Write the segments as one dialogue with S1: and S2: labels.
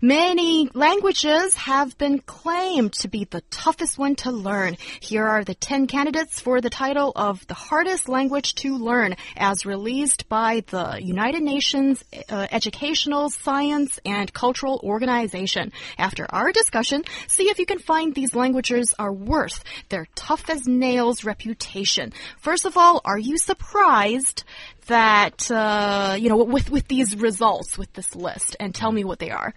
S1: Many languages have been claimed to be the toughest one to learn. Here are the 10 candidates for the title of the hardest language to learn as released by the United Nations uh, Educational, Science, and Cultural Organization. After our discussion, see if you can find these languages are worth their tough as nails reputation. First of all, are you surprised that, uh, you know, with, with these results, with this list? And tell me what they are.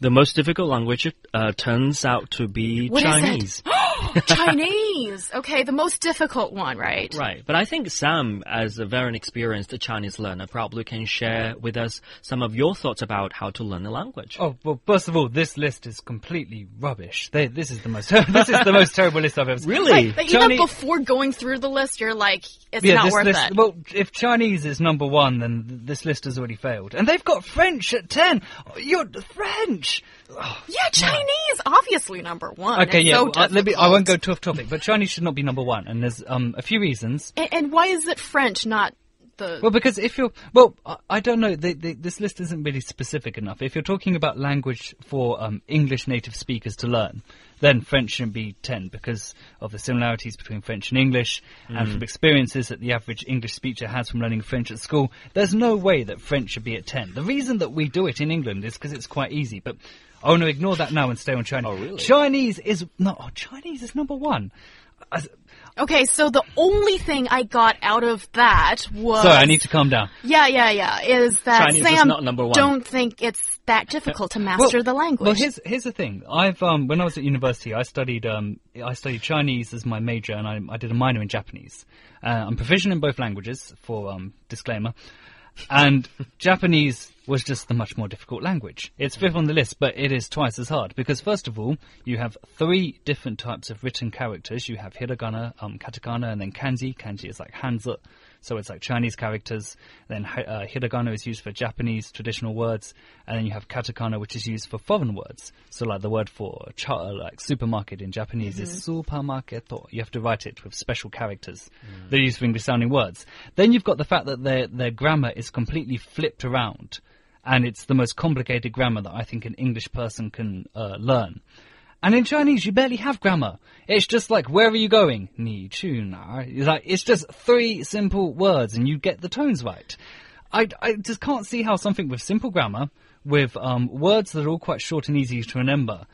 S2: The most difficult language uh, turns out to be
S1: What?
S2: Chinese.
S1: Chinese. Okay, the most difficult one, right?
S2: Right, but I think Sam, as a very experienced Chinese learner, probably can share with us some of your thoughts about how to learn a language.
S3: Oh well, first of all, this list is completely rubbish. They, this is the most this is the most terrible list I've ever seen.
S2: Really?
S1: Like, even
S3: Chinese-
S1: before going through the list, you're like, it's
S3: Yeah,
S1: not worth
S3: list.
S1: it.
S3: Well, if Chinese is number one, then this list has already failed. And they've got French at ten. You're French.
S1: yeah, Chinese, obviously number one.
S3: Okay,
S1: It's
S3: yeah.
S1: so
S3: uh, let me, I won't go too off topic, but Chinese should not be number one, and there's um, a few reasons.
S1: And, and why is it French, not the?
S3: Well, because if you're, well, I, I don't know, the, the, this list isn't really specific enough. If you're talking about language for um, English native speakers to learn, then French shouldn't be 10 because of the similarities between French and English, and from experiences that the average English speaker has from learning French at school, there's no way that French should be at 10. The reason that we do it in England is because it's quite easy, but oh no, ignore that now and stay on Chinese.
S2: Oh, really?
S3: Chinese is, no, oh, Chinese is number one. I-
S1: okay, so the only thing I got out of that was.
S3: Sorry, I need to calm down.
S1: Yeah, yeah, yeah. Is that
S2: Chinese is not number one.
S1: don't think it's that difficult to master the language?
S3: Well, here's here's the thing. I've um when I was at university, I studied um I studied Chinese as my major, and I I did a minor in Japanese. Uh, I'm proficient in both languages. For um disclaimer, and Japanese was just the much more difficult language. It's fifth on the list, but it is twice as hard because first of all, you have three different types of written characters. You have hiragana, um, katakana, and then kanji. Kanji is like hanzi, so it's like Chinese characters. Then uh, hiragana is used for Japanese traditional words, and then you have katakana, which is used for foreign words. So like the word for uh, like supermarket in Japanese is supermarket. You have to write it with special characters. They're used for English sounding words. Then you've got the fact that their their grammar is completely flipped around and it's the most complicated grammar that I think an English person can uh, learn. And in Chinese, you barely have grammar. It's just like, where are you going? Ni chu na. It's just three simple words and you get the tones right. I, I just can't see how something with simple grammar, with um, words that are all quite short and easy to remember,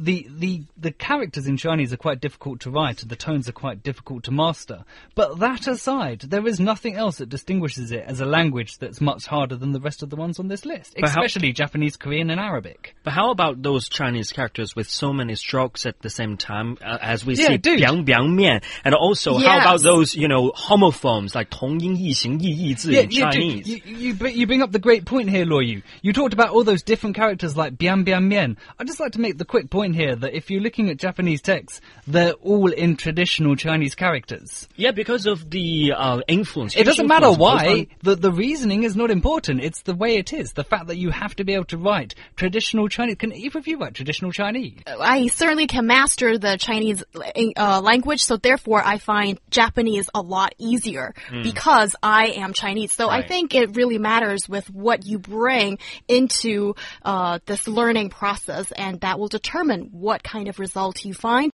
S3: the, the, the characters in Chinese are quite difficult to write, and the tones are quite difficult to master. But that aside, there is nothing else that distinguishes it as a language that's much harder than the rest of the ones on this list,
S2: but
S3: especially how, Japanese, Korean, and Arabic.
S2: But how about those Chinese characters with so many strokes at the same time, uh, as we
S3: yeah,
S2: see
S3: dude.
S2: biang biang mian, and also
S1: yes.
S2: how about those you know homophones like tong yin yi xing yi yi
S3: zi
S2: in
S3: Chinese? Dude, you, you, you bring up the great point here, Luo Yu. You talked about all those different characters like biang biang mian. I'd just like to make the quick point here that if you're looking at Japanese texts, they're all in traditional Chinese characters.
S2: yeah, because of the uh, influence.
S3: It doesn't matter why. The, the reasoning is not important. It's the way it is. The fact that you have to be able to write traditional Chinese. Can either of you write traditional Chinese?
S1: I certainly can master the Chinese uh, language, so therefore I find Japanese a lot easier because I am Chinese. So I think it really matters with what you bring into uh, this learning process, and that will determine what kind of result you find.